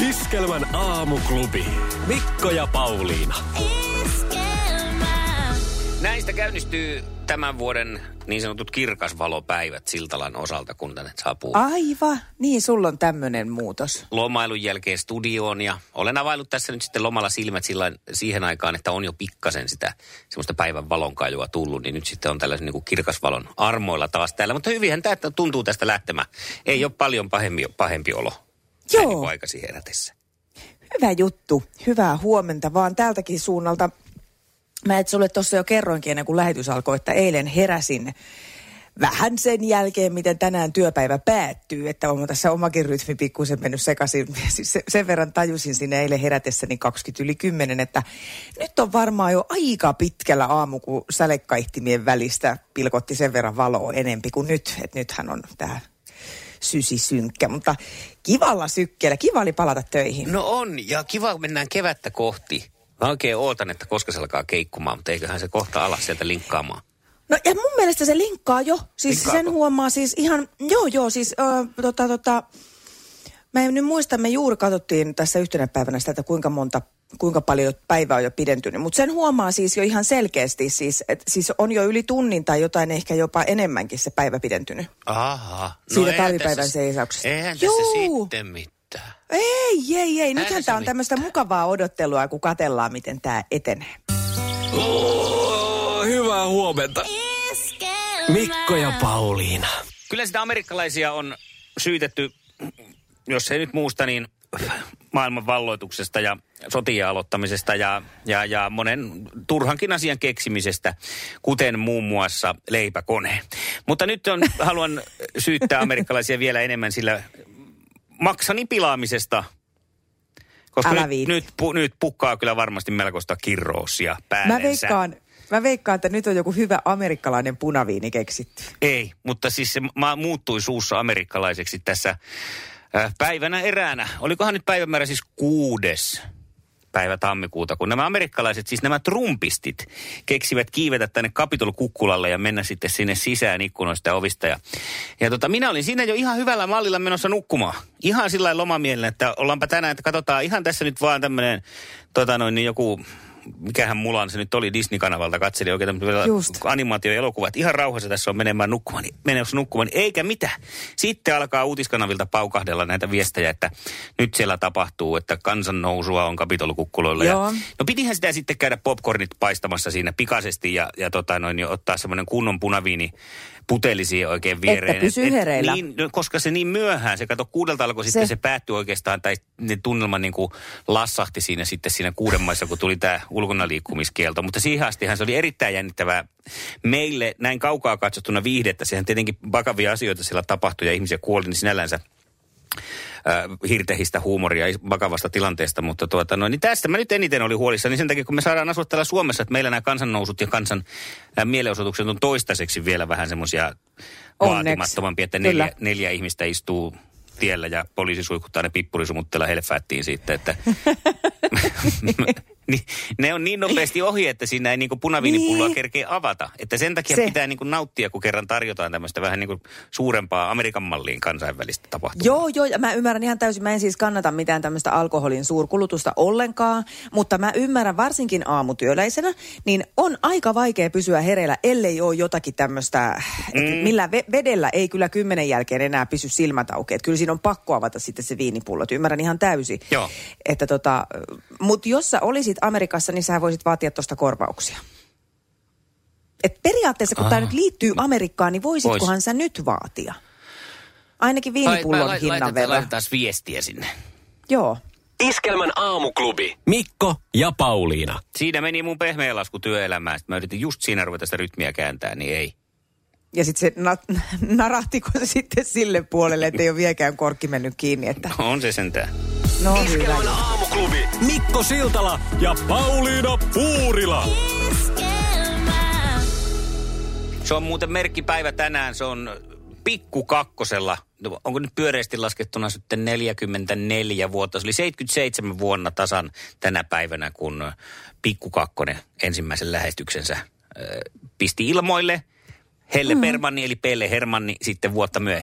Iskelmän aamuklubi. Mikko ja Pauliina. Näistä käynnistyy tämän vuoden niin sanotut kirkasvalopäivät Siltalan osalta, kun tänne saapuu Aivan, niin sulla on tämmöinen muutos. lomailun jälkeen studioon. Ja olen availlut tässä nyt sitten lomalla silmät sillä siihen aikaan, että on jo pikkasen sitä semmoista päivän valonkajua tullut, niin nyt sitten on tällaisen niin kuin kirkasvalon armoilla taas täällä. Mutta hyvinhän tämä tuntuu tästä lähtemään. Ei ole paljon pahempi, pahempi olo. Joo. Aikaisin herätessä. Hyvä juttu, hyvää huomenta vaan tältäkin suunnalta. Mä et sulle tuossa jo kerroinkin ennen kuin lähetys alkoi, että eilen heräsin vähän sen jälkeen, miten tänään työpäivä päättyy, että on tässä omakin rytmi pikkusen mennyt sekaisin. Siis se- sen verran tajusin sinne eilen herätessäni 20 yli 10, että nyt on varmaan jo aika pitkällä aamu, kun sälekkaihtimien välistä pilkotti sen verran valoa enempi kuin nyt. Että nythän on tämä sysi synkkä, mutta kivalla sykkeellä. Kiva oli palata töihin. No on, ja kiva, mennään kevättä kohti. Mä oikein ootan, että koska se alkaa keikkumaan, mutta eiköhän se kohta ala sieltä linkkaamaan. No ja mun mielestä se linkkaa jo. Siis Linkkaako? sen huomaa siis ihan, joo joo siis ö, tota, tota, mä en nyt muista, me juuri katsottiin tässä yhtenä päivänä sitä, että kuinka monta, kuinka paljon päivä on jo pidentynyt. Mutta sen huomaa siis jo ihan selkeästi, siis, et, siis on jo yli tunnin tai jotain ehkä jopa enemmänkin se päivä pidentynyt. Aha. Siitä eihän talvipäivän tässä- seisauksesta. Eihän tässä Juu. sitten mitään. Ei, ei, ei. Nythän tämä on tämmöistä mukavaa odottelua, kun katellaan, miten tämä etenee. Oh, hyvää huomenta. Mikko ja Pauliina. Kyllä sitä amerikkalaisia on syytetty, jos ei nyt muusta, niin maailman valloituksesta ja sotien aloittamisesta ja, ja, ja monen turhankin asian keksimisestä, kuten muun muassa leipäkone. Mutta nyt on, haluan syyttää amerikkalaisia vielä enemmän sillä maksani pilaamisesta. Koska Älä nyt, nyt, pu, nyt pukkaa kyllä varmasti melkoista kirroosia Mä päällensä. veikkaan, mä veikkaan, että nyt on joku hyvä amerikkalainen punaviini keksitty. Ei, mutta siis se maa muuttui suussa amerikkalaiseksi tässä päivänä eräänä. Olikohan nyt päivämäärä siis kuudes päivä tammikuuta, kun nämä amerikkalaiset, siis nämä trumpistit, keksivät kiivetä tänne Capitol-kukkulalle ja mennä sitten sinne sisään ikkunoista ja ovista. Ja, ja tota, minä olin siinä jo ihan hyvällä mallilla menossa nukkumaan. Ihan sillä lomamielellä, että ollaanpa tänään, että katsotaan ihan tässä nyt vaan tämmöinen tota noin, niin joku mikähän mulan se nyt oli Disney-kanavalta, katselin oikein animaatioelokuvat. Ihan rauhassa tässä on menemään nukkumaan, niin menossa nukkumaan, niin eikä mitä. Sitten alkaa uutiskanavilta paukahdella näitä viestejä, että nyt siellä tapahtuu, että kansannousua on kapitolukukkuloilla. Ja, no pitihän sitä sitten käydä popcornit paistamassa siinä pikaisesti ja, ja tota noin, jo ottaa semmoinen kunnon punaviini puteli siihen oikein viereen. pysyy hereillä. niin, no, koska se niin myöhään, se kato kuudelta alkoi se. sitten Se- se päättyi oikeastaan, tai ne tunnelma niin kuin lassahti siinä sitten siinä kuuden maissa, kun tuli tämä ulkonaliikkumiskielto. Mutta siihen astihan se oli erittäin jännittävää meille näin kaukaa katsottuna viihdettä. Sehän tietenkin vakavia asioita siellä tapahtui ja ihmisiä kuoli, niin sinällänsä äh, hirtehistä huumoria vakavasta tilanteesta, mutta tuota, no, niin tästä mä nyt eniten oli huolissani sen takia, kun me saadaan asua täällä Suomessa, että meillä nämä kansannousut ja kansan äh, mielenosoitukset on toistaiseksi vielä vähän semmoisia vaatimattomampia, että Kyllä. neljä, neljä ihmistä istuu tiellä ja poliisi suikuttaa ne pippurisumutteella helfäättiin siitä, että Niin, ne on niin nopeasti ohi, että siinä ei niinku punaviinipulloa Niin. kerkeä avata. Että sen takia Se. pitää niinku nauttia, kun kerran tarjotaan tämmöistä vähän niinku suurempaa Amerikan malliin kansainvälistä tapahtumaa. Joo, joo, ja mä ymmärrän ihan täysin, mä en siis kannata mitään tämmöistä alkoholin suurkulutusta ollenkaan, mutta mä ymmärrän varsinkin aamutyöläisenä, niin on aika vaikea pysyä hereillä, ellei ole jotakin tämmöistä, mm. millä ve- vedellä ei kyllä kymmenen jälkeen enää pysy silmät auki. Et kyllä siinä on pakko avata sitten se viinipullo, et ymmärrän ihan täysin. Joo. Että tota, mutta jos sä olisit Amerikassa, niin sä voisit vaatia tuosta korvauksia. Et periaatteessa, kun tämä nyt liittyy Amerikkaan, niin voisitkohan Vois. sä nyt vaatia? Ainakin viinipullon Lait- hinnan laitetaan- verran. Laitetaan viestiä sinne. Joo. Iskelmän aamuklubi. Mikko ja Pauliina. Siinä meni mun pehmeä lasku työelämään. Sitten mä yritin just siinä ruveta sitä rytmiä kääntää, niin ei. Ja sitten se na- narahtiko se sitten sille puolelle, että ei ole vieläkään korkki mennyt kiinni. Että On se sentään. No hyvä. Iskelmän aamuklubi Mikko Siltala ja Pauliina Puurila. Se on muuten merkkipäivä tänään. Se on pikku kakkosella. No, Onko nyt pyöreästi laskettuna sitten 44 vuotta? Se oli 77 vuonna tasan tänä päivänä, kun pikku kakkonen ensimmäisen lähestyksensä äh, pisti ilmoille. Helle mm. Permanni eli Pelle Hermanni sitten vuotta myöhemmin.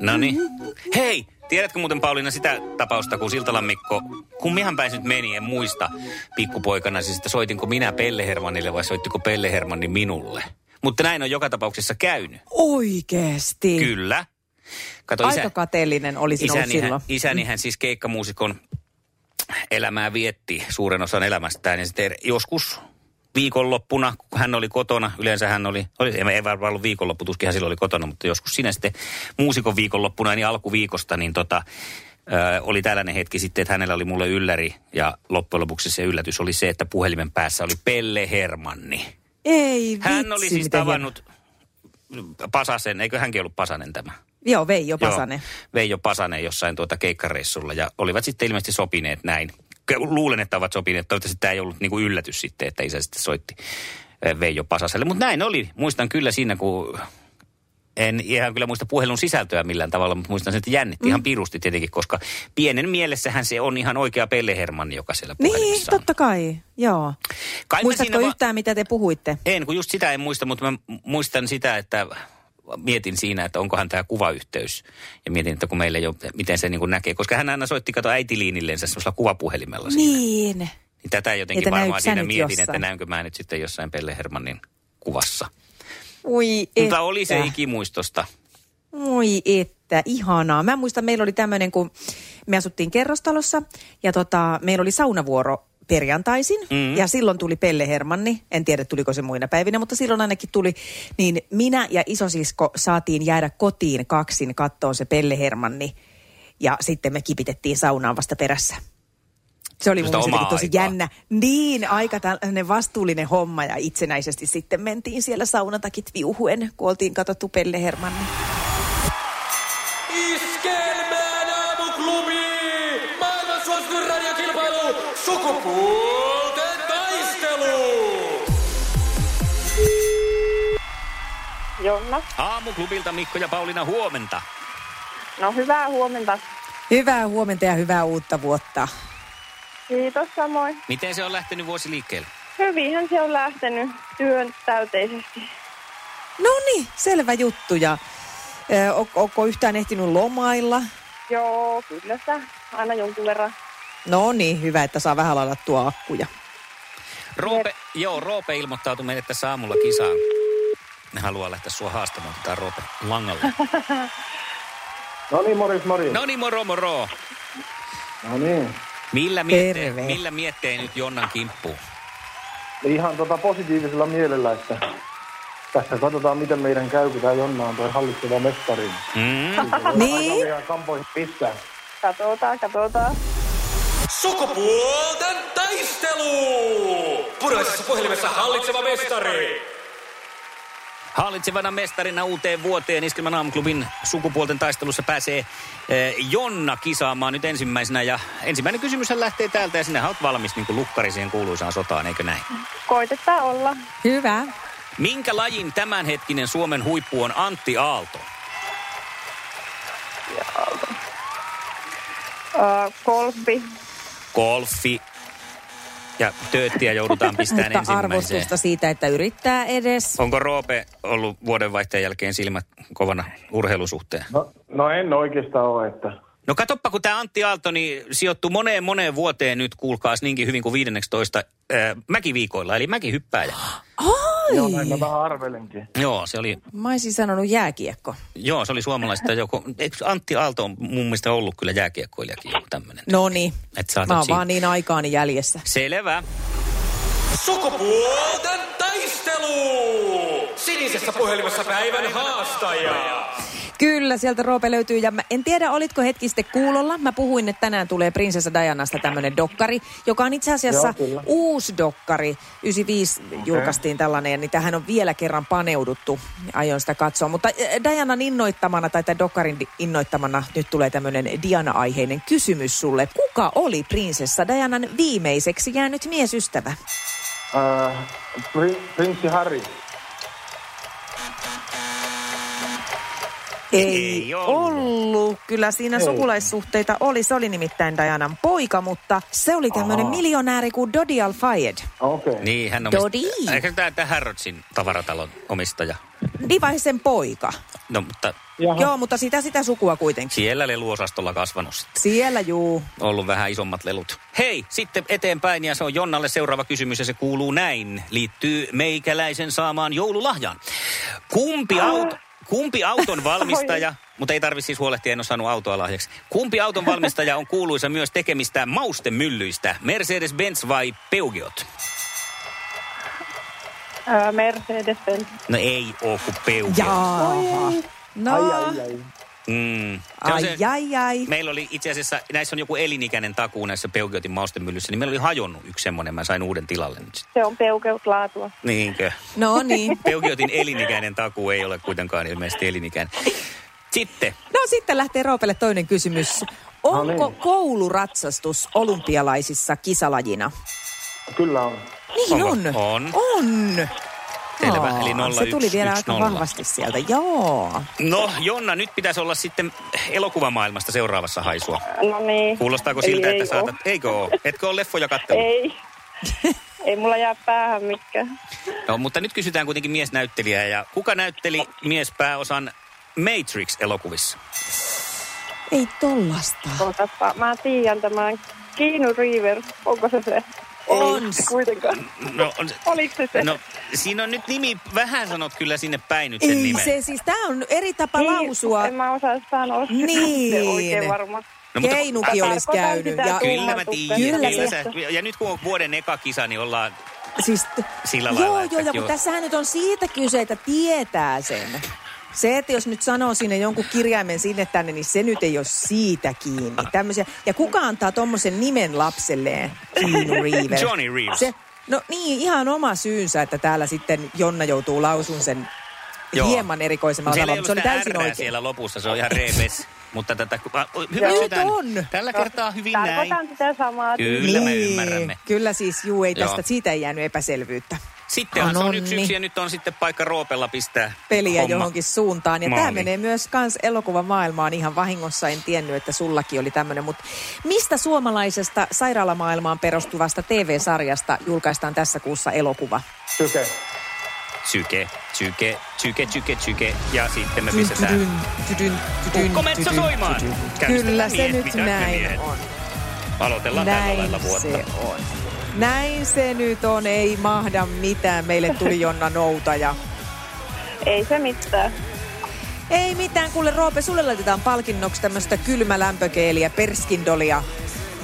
No niin. Hei, tiedätkö muuten Pauliina sitä tapausta, kun Siltalan Mikko, kun mihän päin nyt meni, en muista pikkupoikana, siis että soitinko minä Pelle Hermannille vai soittiko Pelle Hermanni minulle. Mutta näin on joka tapauksessa käynyt. Oikeesti. Kyllä. Kato, Aika kateellinen olisin ollut isänihän, silloin. isänihän siis keikkamuusikon elämää vietti suuren osan elämästään. Ja sitten joskus viikonloppuna, kun hän oli kotona, yleensä hän oli, oli ei varmaan ollut viikonloppu, tuskin hän silloin oli kotona, mutta joskus siinä sitten muusikon viikonloppuna, niin alkuviikosta, niin tota, oli tällainen hetki sitten, että hänellä oli mulle ylläri ja loppujen lopuksi se yllätys oli se, että puhelimen päässä oli Pelle Hermanni. Ei vitsi, Hän oli siis tavannut Pasasen, eikö hänkin ollut Pasanen tämä? hieno. Joo, Veijo Pasanen. Joo, Veijo Pasanen jossain tuota keikkareissulla ja olivat sitten ilmeisesti sopineet näin. Luulen, että ovat sopineet. Toivottavasti tämä ei ollut niinku yllätys sitten, että isä sitten soitti eh, Veijo Pasaselle. Mutta näin oli. Muistan kyllä siinä, kun en ihan kyllä muista puhelun sisältöä millään tavalla, mutta muistan sen, että jännitti mm. ihan pirusti tietenkin, koska pienen mielessähän se on ihan oikea Pelle Hermanni, joka siellä Niin, on. totta kai. Joo. Kai Muistatko siinä va- yhtään, mitä te puhuitte? En, kun just sitä en muista, mutta mä muistan sitä, että mietin siinä, että onkohan tämä kuvayhteys. Ja mietin, että kun meillä ei ole, miten se niin kuin näkee. Koska hän aina soitti, kato äitiliinillensä semmoisella kuvapuhelimella siinä. Niin. Niin tätä jotenkin Että varmaan siinä mietin, jossain? että näynkö mä nyt sitten jossain Pelle Hermannin kuvassa. Ui Mutta oli se ikimuistosta. Oi että, ihanaa. Mä muistan, meillä oli tämmöinen, kun me asuttiin kerrostalossa ja tota, meillä oli saunavuoro perjantaisin mm. ja silloin tuli Pelle Hermanni. En tiedä, tuliko se muina päivinä, mutta silloin ainakin tuli. Niin minä ja isosisko saatiin jäädä kotiin kaksin kattoon se Pelle Hermanni ja sitten me kipitettiin saunaan vasta perässä. Se oli mun mielestä tosi aikaa. jännä. Niin, aika tällainen vastuullinen homma ja itsenäisesti sitten mentiin siellä saunatakit viuhuen, kun oltiin katsottu Pelle Hermanni. Sukupuolten taistelu! Jonna. Aamuklubilta Mikko ja Pauliina huomenta. No hyvää huomenta. Hyvää huomenta ja hyvää uutta vuotta. Kiitos samoin. Miten se on lähtenyt vuosi liikkeelle? Hyvinhän se on lähtenyt työn täyteisesti. No niin, selvä juttu. Ja ö, on- onko yhtään ehtinyt lomailla? Joo, kyllä sitä. Aina jonkun verran. No niin, hyvä, että saa vähän ladattua akkuja. Roope, joo, Roope ilmoittautui meille tässä aamulla kisaan. Ne haluaa lähteä sua haastamaan tätä Roope langalle. No niin, moris, moris. No niin, moro moro. No niin. Millä miettee, millä miettee nyt Jonnan kimppuun? Ihan tota positiivisella mielellä, että tässä katsotaan, miten meidän käy, kun tämä Jonna on toi hallitseva mestari. Mm. Niin? Kampoihin pistää. Katsotaan, katsotaan. Sukupuolten taistelu! Puraisessa puhelimessa hallitseva mestari. Hallitsevana mestarina uuteen vuoteen Iskelman aamuklubin sukupuolten taistelussa pääsee eh, Jonna kisaamaan nyt ensimmäisenä. Ja ensimmäinen kysymys lähtee täältä ja sinä olet valmis niin kuin kuuluisaan sotaan, eikö näin? Koitetaan olla. Hyvä. Minkä lajin tämänhetkinen Suomen huippu on Antti Aalto? Aalto. Uh. Golfi. Ja tööttiä joudutaan pistämään Mutta ensimmäiseen. arvostusta siitä, että yrittää edes. Onko Roope ollut vuodenvaihteen jälkeen silmät kovana urheilusuhteen? No, no en oikeastaan ole, että... No katoppa, kun tämä Antti Aalto niin sijoittui moneen moneen vuoteen nyt, kuulkaas niinkin hyvin kuin 15 äh, mäkiviikoilla, eli mäkihyppääjä. Ai! Joo, näin mä vähän arvelinkin. Joo, se oli, Mä olisin sanonut jääkiekko. joo, se oli suomalaista joku, eikö Antti Aalto on mun mielestä ollut kyllä jääkiekkoilijakin joku tämmöinen. No niin. Mä oon siinä. vaan niin aikaani jäljessä. Selvä. Sukupuolten taistelu! Sinisessä puhelimessa päivän haastaja. Kyllä, sieltä Roope löytyy. Ja mä en tiedä, olitko hetki sitten kuulolla. Mä puhuin, että tänään tulee Prinsessa Dianasta tämmöinen dokkari, joka on itse asiassa Joo, kyllä. uusi dokkari. 95 julkaistiin tällainen, ja niin tähän on vielä kerran paneuduttu. Aion sitä katsoa. Mutta Dianan innoittamana, tai tämän dokkarin innoittamana, nyt tulee tämmöinen Diana-aiheinen kysymys sulle. Kuka oli Prinsessa Dianan viimeiseksi jäänyt miesystävä? Äh, pri, prinssi Harry. Ei, Ei ollut. ollut. Kyllä siinä Ei. sukulaissuhteita oli. Se oli nimittäin Dianan poika, mutta se oli tämmöinen miljonääri kuin Dodi Al-Fayed. Okei. Okay. Niin, hän on... Dodi. Eikö tämä, tämä Harrodsin tavaratalon omistaja? Divaisen poika. No, mutta Jaha. Joo, mutta sitä sitä sukua kuitenkin. siellä leluosastolla kasvanut sitten. Siellä juu. Ollut vähän isommat lelut. Hei, sitten eteenpäin ja se on Jonnalle seuraava kysymys ja se kuuluu näin. Liittyy meikäläisen saamaan joululahjaan. Kumpi, auto, kumpi auton valmistaja, mutta ei tarvitse siis huolehtia, en ole saanut autoa lahjaksi. Kumpi auton valmistaja on kuuluisa myös tekemistään maustemyllyistä? Mercedes-Benz vai Peugeot? Mercedes-Benz. No ei oo kuin Peugeot. Jaaha. No, Ai, ai, ai. Mm. Se ai, se- ai, ai. Meillä oli itse asiassa, näissä on joku elinikäinen takuu näissä Peugeotin maustemyllyssä, niin meillä oli hajonnut yksi semmoinen, mä sain uuden tilalle nyt sitten. Se on peukeut-laatua. Niinkö? No niin. Peugeotin elinikäinen takuu ei ole kuitenkaan ilmeisesti elinikäinen. Sitten, No sitten lähtee Roopelle toinen kysymys. Onko niin. kouluratsastus olympialaisissa kisalajina? Kyllä on. Niin Onko? on. On. On. Selvä, eli nolla, Se tuli yksi, vielä yksi, aika nolla. vahvasti sieltä. Joo. no Jonna, nyt pitäisi olla sitten elokuvamaailmasta seuraavassa haisua. No niin. Kuulostaako siltä, ei että oo. saatat... Eikö ole? Etkö ole leffoja kattellut? Ei. ei mulla jää päähän mikään. No, mutta nyt kysytään kuitenkin miesnäyttelijää. Ja kuka näytteli miespääosan Matrix-elokuvissa? Ei tollasta. Ootapa, mä tiedän tämän Keanu Reeves. Onko se se? On. Ei kuitenkaan. No, on, Oliko se se? no, siinä on nyt nimi, vähän sanot kyllä sinne päin nyt sen Ei nimen. se siis, tää on eri tapa Niin, lausua. En mä osaa sanoa sitä Niin. oikein varma. No, mutta- Keinukin olisi käynyt. Ja, Kyllä mä tiedän. Kyllä Kyllä se- sä, ja nyt kun on vuoden eka kisa, niin ollaan... siis, Sillä joo, lailla, että joo, ja joo. kun tässähän nyt on siitä kyse, että tietää sen. Se, että jos nyt sanoo sinne jonkun kirjaimen sinne tänne, niin se nyt ei ole siitä kiinni. Tämmöisiä. Ja kuka antaa tommosen nimen lapselleen? Keanu Reeves. Johnny Reeves. Se, no niin, ihan oma syynsä, että täällä sitten Jonna joutuu lausun sen Joo. hieman erikoisemmalla Siellä tavalla, ei mutta se oli täysin oikein. siellä lopussa, se on ihan reves. Mutta tätä hyväksytään. Nyt on. Tällä kertaa hyvin näin. Tarkoitan sitä samaa. Kyllä me ymmärrämme. Niin. Kyllä siis, juu, ei tästä, Joo. siitä ei jäänyt epäselvyyttä. Sittenhän Ah, se on yksi yksi ja nyt on sitten paikka Roopella pistää peliä homma. johonkin suuntaan. Ja tämä maaliin. menee myös kans elokuvan maailmaan ihan vahingossa. En tiennyt, että sullakin oli tämmöinen. Mutta mistä suomalaisesta sairaalamaailmaan perustuvasta TV-sarjasta julkaistaan tässä kuussa elokuva? Tyke. Syke, syke, syke, syke, syke. Ja sitten me pistetään tydyn, soimaan. Kyllä se nyt näin on. Aloitellaan tällä lailla vuotta. se on. Näin se nyt on. Ei mahda mitään. Meille tuli Jonna Noutaja. Ei se mitään. Ei mitään, kuule Roope, sulle laitetaan palkinnoksi tämmöistä kylmälämpökeeliä, perskindolia,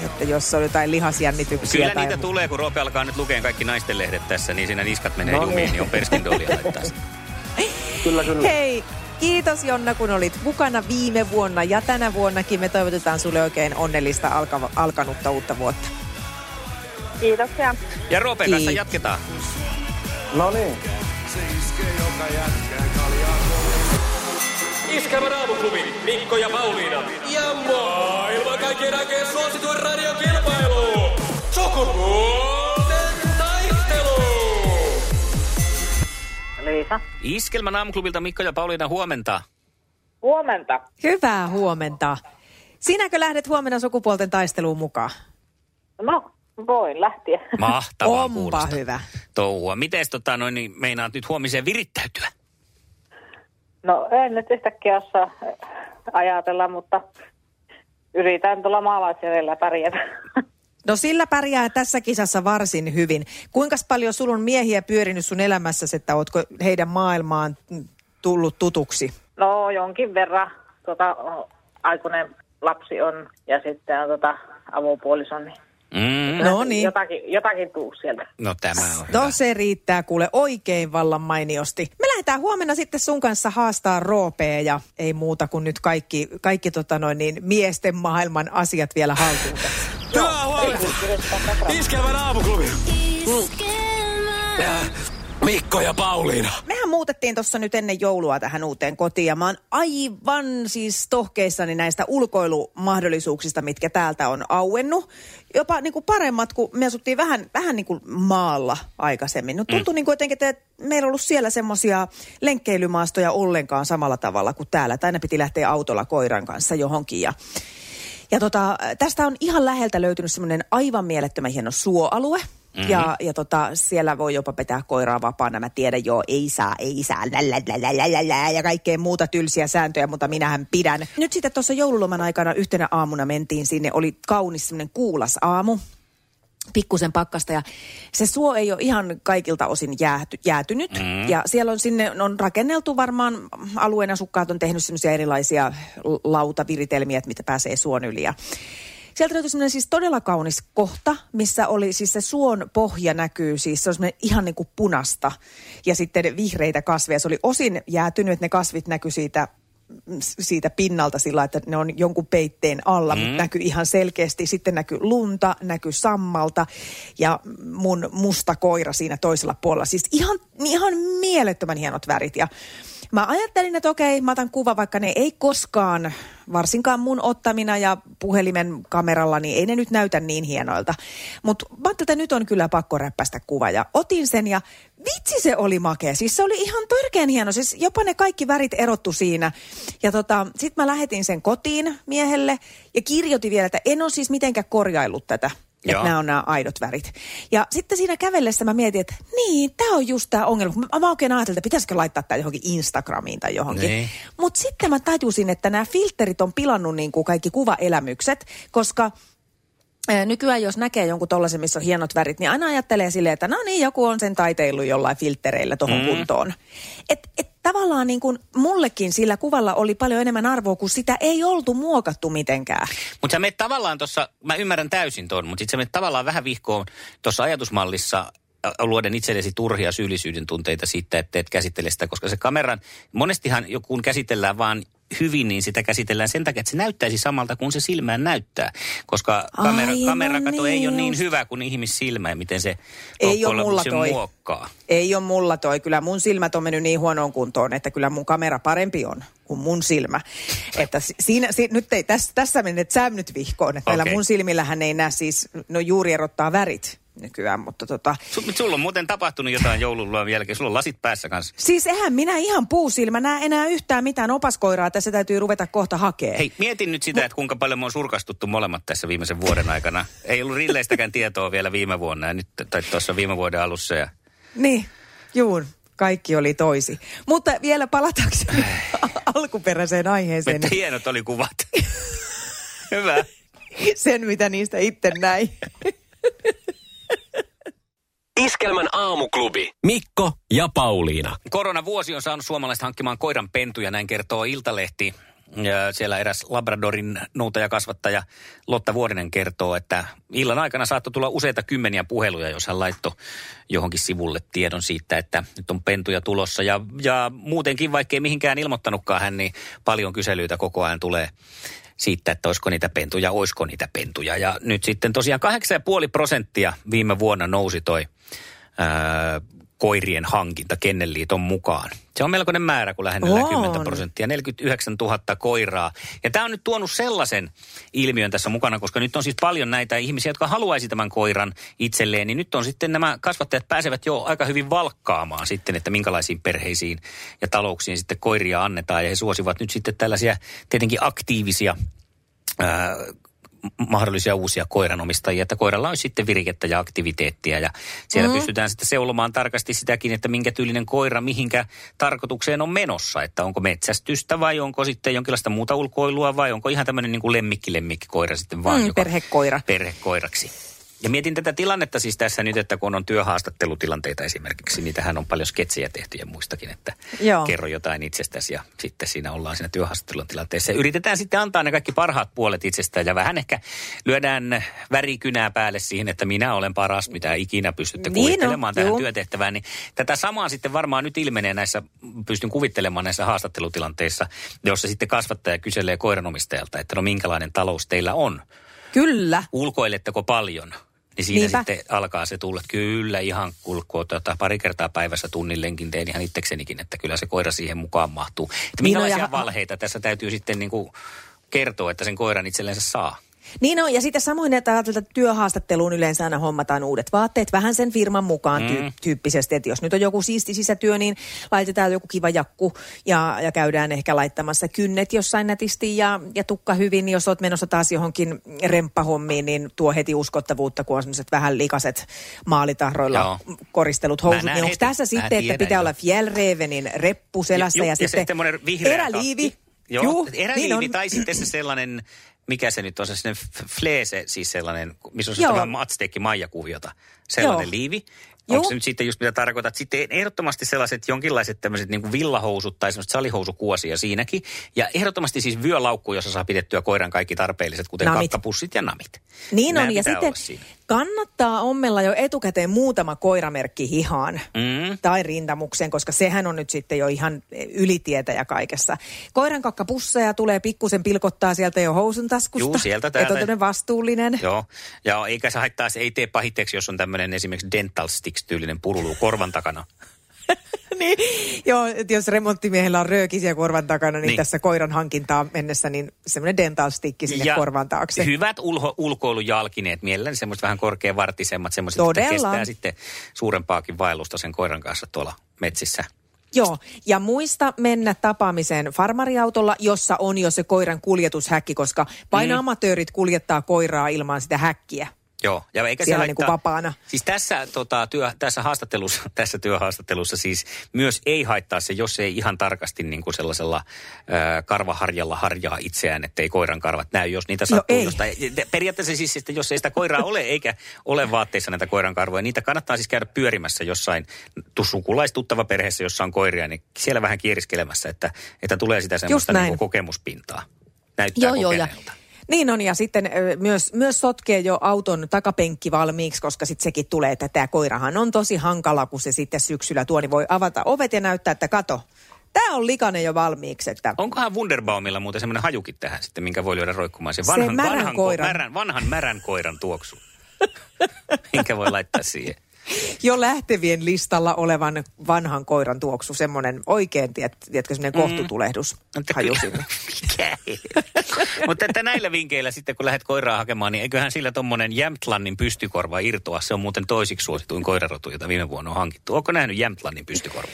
että jos on jotain lihasjännityksiä Kyllä tai niitä tulee, kun Roope alkaa nyt lukea kaikki naisten lehdet tässä, niin siinä niskat menee No jumiin, niin. niin on perskindolia laittaa. Kyllä, kyllä. Hei, kiitos Jonna, kun olit mukana viime vuonna ja tänä vuonnakin. Me toivotetaan sulle oikein onnellista alkava, alkanutta uutta vuotta. Kiitoksia. Ja Roopen kanssa jatketaan. No niin. Iskelmän aamuklubi, Mikko ja Pauliina. Ja maailman kaikkien aikeen suosituen radiokilpailu. Sukupuolten taistelu. Liisa. Iskelmän aamuklubilta Mikko ja Pauliina huomenta. Huomenta. Hyvää huomenta. Sinäkö lähdet huomenna sukupuolten taisteluun mukaan? No, voin lähteä. Mahtavaa Onpa kuulostaa hyvä. touhua. Miten tota, noin, niin meinaat nyt huomiseen virittäytyä? No, en nyt yhtäkkiä osaa ajatella, mutta yritän tuolla maalaisjärjellä pärjätä. No sillä pärjää tässä kisassa varsin hyvin. Kuinka paljon sulla on miehiä pyörinyt sun elämässäsi, että ootko heidän maailmaan tullut tutuksi? No, jonkin verran. Tota, aikuinen lapsi on ja sitten on tota, avopuolison. Niin Mm. No niin. Jotakin, jotakin tuu sieltä. No tämä on hyvä. No se riittää kuule oikein vallan mainiosti. Me lähdetään huomenna sitten sun kanssa haastaa roopea ja ei muuta kuin nyt kaikki, kaikki tota noin niin, miesten maailman asiat vielä haltuun. Hyvää huomenta. Iskelmän aamuklubi. Äh, Mikko ja Pauliina. Mehän muutettiin tuossa nyt ennen joulua tähän uuteen kotiin ja mä oon aivan siis tohkeissani näistä ulkoilumahdollisuuksista, mitkä täältä on auennut. Jopa niin kuin paremmat, kun me asuttiin vähän, vähän niin kuin maalla aikaisemmin. No tuntui niin kuin jotenkin, että meillä on ollut siellä semmoisia lenkkeilymaastoja ollenkaan samalla tavalla kuin täällä. Että aina piti lähteä autolla koiran kanssa johonkin ja ja tota, tästä on ihan läheltä löytynyt semmoinen aivan mielettömän hieno suoalue. Mm-hmm. Ja, ja tota, siellä voi jopa pitää koiraa vapaana. Mä tiedän, joo, ei saa, ei saa, lä, lä, lä, lä, lä, lä, ja kaikkea muuta tylsiä sääntöjä, mutta minähän pidän. Nyt sitten tuossa joululoman aikana yhtenä aamuna mentiin sinne, oli kaunis semmoinen kuulas aamu pikkusen pakkasta ja se suo ei ole ihan kaikilta osin jääty, jäätynyt. Mm. Ja siellä on sinne, on rakenneltu varmaan, alueen asukkaat on tehnyt semmoisia erilaisia lautaviritelmiä, että mitä pääsee suon yli. Ja sieltä löytyi semmoinen siis todella kaunis kohta, missä oli siis se suon pohja näkyy, siis se on semmoinen ihan niin kuin punasta ja sitten vihreitä kasveja. Se oli osin jäätynyt, että ne kasvit näkyy siitä siitä pinnalta sillä, että ne on jonkun peitteen alla, mm. mutta näkyy ihan selkeästi. Sitten näkyy lunta, näkyy sammalta ja mun musta koira siinä toisella puolella. Siis ihan, ihan mielettömän hienot värit. Ja mä ajattelin, että okei, mä otan kuva, vaikka ne ei koskaan, varsinkaan mun ottamina ja puhelimen kameralla, niin ei ne nyt näytä niin hienoilta. Mutta mä että nyt on kyllä pakko räppästä kuva ja otin sen ja vitsi se oli makea. Siis se oli ihan törkeän hieno. Siis jopa ne kaikki värit erottu siinä. Ja tota, sit mä lähetin sen kotiin miehelle ja kirjoitin vielä, että en ole siis mitenkään korjaillut tätä. Joo. Että nämä on nämä aidot värit. Ja sitten siinä kävellessä mä mietin, että niin, tämä on just tämä ongelma. Mä, mä oikein ajattelin, että pitäisikö laittaa tämä johonkin Instagramiin tai johonkin. Niin. Mutta sitten mä tajusin, että nämä filterit on pilannut niin kuin kaikki kuvaelämykset, koska Ää, Nykyään jos näkee jonkun tollaisen, missä on hienot värit, niin aina ajattelee silleen, että no niin, joku on sen taiteillut jollain filtereillä tuohon mm. kuntoon. Et, et tavallaan niin kuin mullekin sillä kuvalla oli paljon enemmän arvoa, kun sitä ei oltu muokattu mitenkään. Mutta sä menet tavallaan tuossa, mä ymmärrän täysin ton, mutta sitten sä menet tavallaan vähän vihkoon tuossa ajatusmallissa luoden itsellesi turhia syyllisyyden tunteita siitä, että et käsittele sitä, koska se kameran, monestihan jo kun käsitellään vaan hyvin, niin sitä käsitellään sen takia, että se näyttäisi samalta kuin se silmään näyttää. Koska kamera, Aivan kamerakato niin ei ole niin hyvä kuin ihmissilmä ja miten se Ei ole mulla toi. muokkaa. Ei ole mulla toi. Kyllä mun silmät on mennyt niin huonoon kuntoon, että kyllä mun kamera parempi on kuin mun silmä. Että si- siinä, si- nyt ei, tässä, tässä menet sä nyt vihkoon. Että näillä Okei. mun silmillähän ei näe siis, no juuri erottaa värit nykyään, mutta tota... Mutta sulla on muuten tapahtunut jotain joululuvan jälkeen. Sulla on lasit päässä kanssa. Siis eihän minä ihan puusilmä näe enää yhtään mitään opaskoiraa, tässä täytyy ruveta kohta hakea. Hei, mietin nyt sitä, että kuinka paljon me on surkastuttu molemmat tässä viimeisen vuoden aikana. Ei ollut Rilleistäkään tietoa vielä viime vuonna ja nyt, tai tuossa viime vuoden alussa. Ja Niin, juun. Kaikki oli toisi. Mutta vielä palatakseni alkuperäiseen aiheeseen, niin hienot oli kuvat. Hyvä. sen mitä niistä itse näin. Aamuklubi. Mikko ja Pauliina. Koronavuosi on saanut suomalaiset hankkimaan koiran pentuja, näin kertoo Iltalehti. Ja siellä eräs Labradorin noutajakasvattaja Lotta Vuorinen kertoo, että illan aikana saattoi tulla useita kymmeniä puheluja, jos hän laittoi johonkin sivulle tiedon siitä, että nyt on pentuja tulossa. Ja, ja muutenkin, vaikkei mihinkään ilmoittanutkaan hän, niin paljon kyselyitä koko ajan tulee siitä, että olisiko niitä pentuja, olisiko niitä pentuja. Ja nyt sitten tosiaan 8,5 prosenttia viime vuonna nousi toi ää, koirien hankinta Kennelliiton mukaan. Se on melkoinen määrä, kun On. 10 prosenttia, 49 000 koiraa. Ja tämä on nyt tuonut sellaisen ilmiön tässä mukana, koska nyt on siis paljon näitä ihmisiä, jotka haluaisi tämän koiran itselleen, niin nyt on sitten nämä kasvattajat pääsevät jo aika hyvin valkkaamaan sitten, että minkälaisiin perheisiin ja talouksiin sitten koiria annetaan. Ja he suosivat nyt sitten tällaisia tietenkin aktiivisia ää, mahdollisia uusia koiranomistajia, että koiralla olisi sitten virikettä ja aktiviteettia ja siellä mm. pystytään sitten seulomaan tarkasti sitäkin, että minkä tyylinen koira mihinkä tarkoitukseen on menossa, että onko metsästystä vai onko sitten jonkinlaista muuta ulkoilua vai onko ihan tämmöinen niin kuin lemmikki-lemmikkikoira sitten vaan, Mm, joka perhekoira. perhekoiraksi. Ja mietin tätä tilannetta siis tässä nyt, että kun on työhaastattelutilanteita esimerkiksi, niitähän on paljon sketsejä tehty ja muistakin, että Joo. kerro jotain itsestäsi ja sitten siinä ollaan siinä työhaastattelun tilanteessa. Ja yritetään sitten antaa ne kaikki parhaat puolet itsestään ja vähän ehkä lyödään värikynää päälle siihen, että minä olen paras, mitä ikinä pystytte Niin kuvittelemaan tähän juu. työtehtävään. Niin tätä samaa sitten varmaan nyt ilmenee näissä, pystyn kuvittelemaan näissä haastattelutilanteissa, jossa sitten kasvattaja kyselee koiranomistajalta, että no minkälainen talous teillä on Kyllä. ulkoiletteko paljon? Niin siinä Niinpä. sitten alkaa se tulla, että kyllä ihan kulkoo tota, pari kertaa päivässä tunnin lenkin teen ihan itseksenikin, että kyllä se koira siihen mukaan mahtuu. Että Niin on, minkälaisia ja- valheita tässä täytyy sitten niin kuin kertoa, että sen koiran itsellensä saa? Niin on, ja sitten samoin, että ajatellaan, että työhaastatteluun yleensä aina hommataan uudet vaatteet, vähän sen firman mukaan Mm. tyyppisesti. Että jos nyt on joku siisti sisätyö, niin laitetaan joku kiva jakku ja, ja käydään ehkä laittamassa kynnet jossain nätisti ja, ja tukka hyvin. Jos olet menossa taas johonkin remppahommiin, niin tuo heti uskottavuutta, kun on vähän likaset maalitahroilla Joo. koristelut housut. Niin onko tässä sitten, että pitää jo. olla Fjällrävenin reppu selässä Ju- ja, ja sitten eräliivi. Joo, Juh, eräliivi niin on. tai sitten se sellainen, mikä se nyt on, se fleese, siis sellainen, missä on se Joo. matsteekki maijakuviota. Sellainen Joo. liivi. Joo. Onko se nyt sitten just mitä tarkoitat? Sitten ehdottomasti sellaiset jonkinlaiset tämmöiset niin kuin villahousut tai semmoiset salihousukuosia siinäkin. Ja ehdottomasti siis vyölaukku, jossa saa pidettyä koiran kaikki tarpeelliset, kuten Namit. kakkapussit ja namit. Niin Nämä on, ja sitten kannattaa ommella jo etukäteen muutama koiramerkki hihaan Mm. tai rintamukseen, koska sehän on nyt sitten jo ihan ylitietä ja kaikessa. Koiran kakkapusseja tulee pikkusen pilkottaa sieltä jo housun taskusta. Juu, sieltä Että on vastuullinen. Joo, ja eikä se haittaa, se ei tee pahitteeksi, jos on tämmöinen esimerkiksi dental sticks-tyylinen pululu korvan takana. niin, joo, että jos remonttimiehellä on röökisiä korvan takana, niin, Niin. tässä koiran hankintaan mennessä, niin semmoinen dental stick sinne korvan taakse. hyvät ulho, ulkoilujalkineet, mielelläni semmoiset vähän korkeavartisemmat, semmoiset, että Todella. kestää sitten suurempaakin vaellusta sen koiran kanssa tuolla metsissä. Joo, ja muista mennä tapaamiseen farmariautolla, jossa on jo se koiran kuljetushäkki, koska vain Mm. amatöörit kuljettaa koiraa ilman sitä häkkiä. Joo, ja eikä Siellä se niinku haittaa. vapaana. Siis tässä, tota, työ, tässä, haastattelussa, tässä työhaastattelussa siis myös ei haittaa se, jos ei ihan tarkasti niin kuin sellaisella ö, karvaharjalla harjaa itseään, ettei koiran karvat näy, jos niitä No sattuu ei. jostain. Periaatteessa siis, että jos ei sitä koiraa ole eikä ole vaatteissa näitä koiran karvoja, niitä kannattaa siis käydä pyörimässä jossain tu- sukulaistuttava perheessä, jossa on koiria, niin siellä vähän kieriskelemässä, että, että tulee sitä semmoista näin. niin kuin kokemuspintaa. Näyttää Joo, joo, ja kokeneelta. Niin on, ja sitten myös, myös sotkee jo auton takapenkki valmiiksi, koska sitten sekin tulee, että tämä koirahan on tosi hankala, kun se sitten syksyllä tuo, niin voi avata ovet ja näyttää, että kato, tämä on likainen jo valmiiksi, että Onkohan Wunderbaumilla muuten semmoinen hajukin tähän sitten, minkä voi lyödä roikkumaan? Se Se vanhan, märän vanhan, ko- koiran. Märän, vanhan märän koiran tuoksu. minkä voi laittaa siihen. Jo lähtevien listalla olevan vanhan koiran tuoksu, semmoinen oikein, tiet, tiedätkö, semmoinen kohtutulehdus Mutta haju sinne. Mikä. Mutta että näillä vinkeillä sitten, kun lähdet koiraa hakemaan, niin eiköhän sillä tommonen Jämtlannin pystykorva irtoa. Se on muuten toisiksi suosituin koirarotu, jota viime vuonna on hankittu. Onko nähnyt Jämtlannin pystykorva?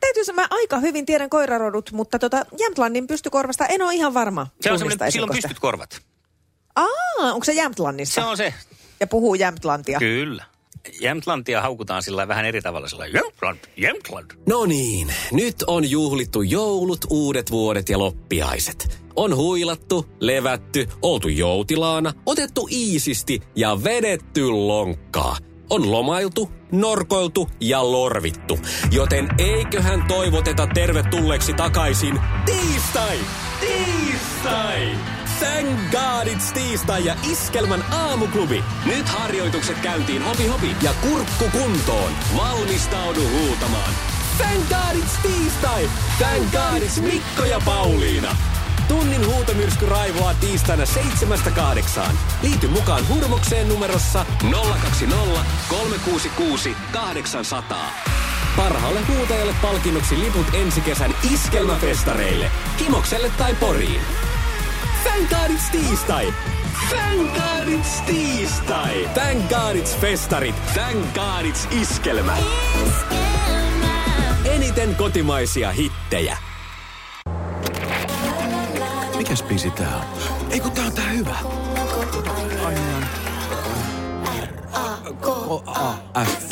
Täytyy sanoa, mä aika hyvin tiedän koirarodut, mutta tota Jämtlannin pystykorvasta en ole ihan varma. Se on semmoinen, sillä on esikosta. pystyt korvat. Aa, onko se Jämtlannissa? Se on se. Ja puhuu Jämtlantia. Kyllä. Jämtlantia haukutaan sillä vähän eri tavalla. Sillä Jämtland, Jämtland. No niin, nyt on juhlittu joulut, uudet vuodet ja loppiaiset. On huilattu, levätty, oltu joutilaana, otettu iisisti ja vedetty lonkkaa. On lomailtu, norkoiltu ja lorvittu. Joten eiköhän toivoteta tervetulleeksi takaisin tiistai! Tiistai! Thank God it's tiistai ja Iskelmän aamuklubi. Nyt harjoitukset käyntiin hopi hopi ja kurkku kuntoon. Valmistaudu huutamaan. Thank God it's tiistai! Thank God it's Mikko ja Pauliina. Tunnin huutomyrsky raivoaa tiistaina seitsemästä kahdeksaan. Liity mukaan hurmokseen numerossa 020 366 800. Parhaalle huutajalle palkinnoksi liput ensi kesän iskelmäfestareille. Kimokselle tai Poriin. Thank God it's tiistai! Thank God it's tiistai! Thank God it's festarit! Thank God it's iskelmä! Eniten kotimaisia hittejä. Mikäs biisi tää on? Ei kun tää on tää hyvä. K-A-F.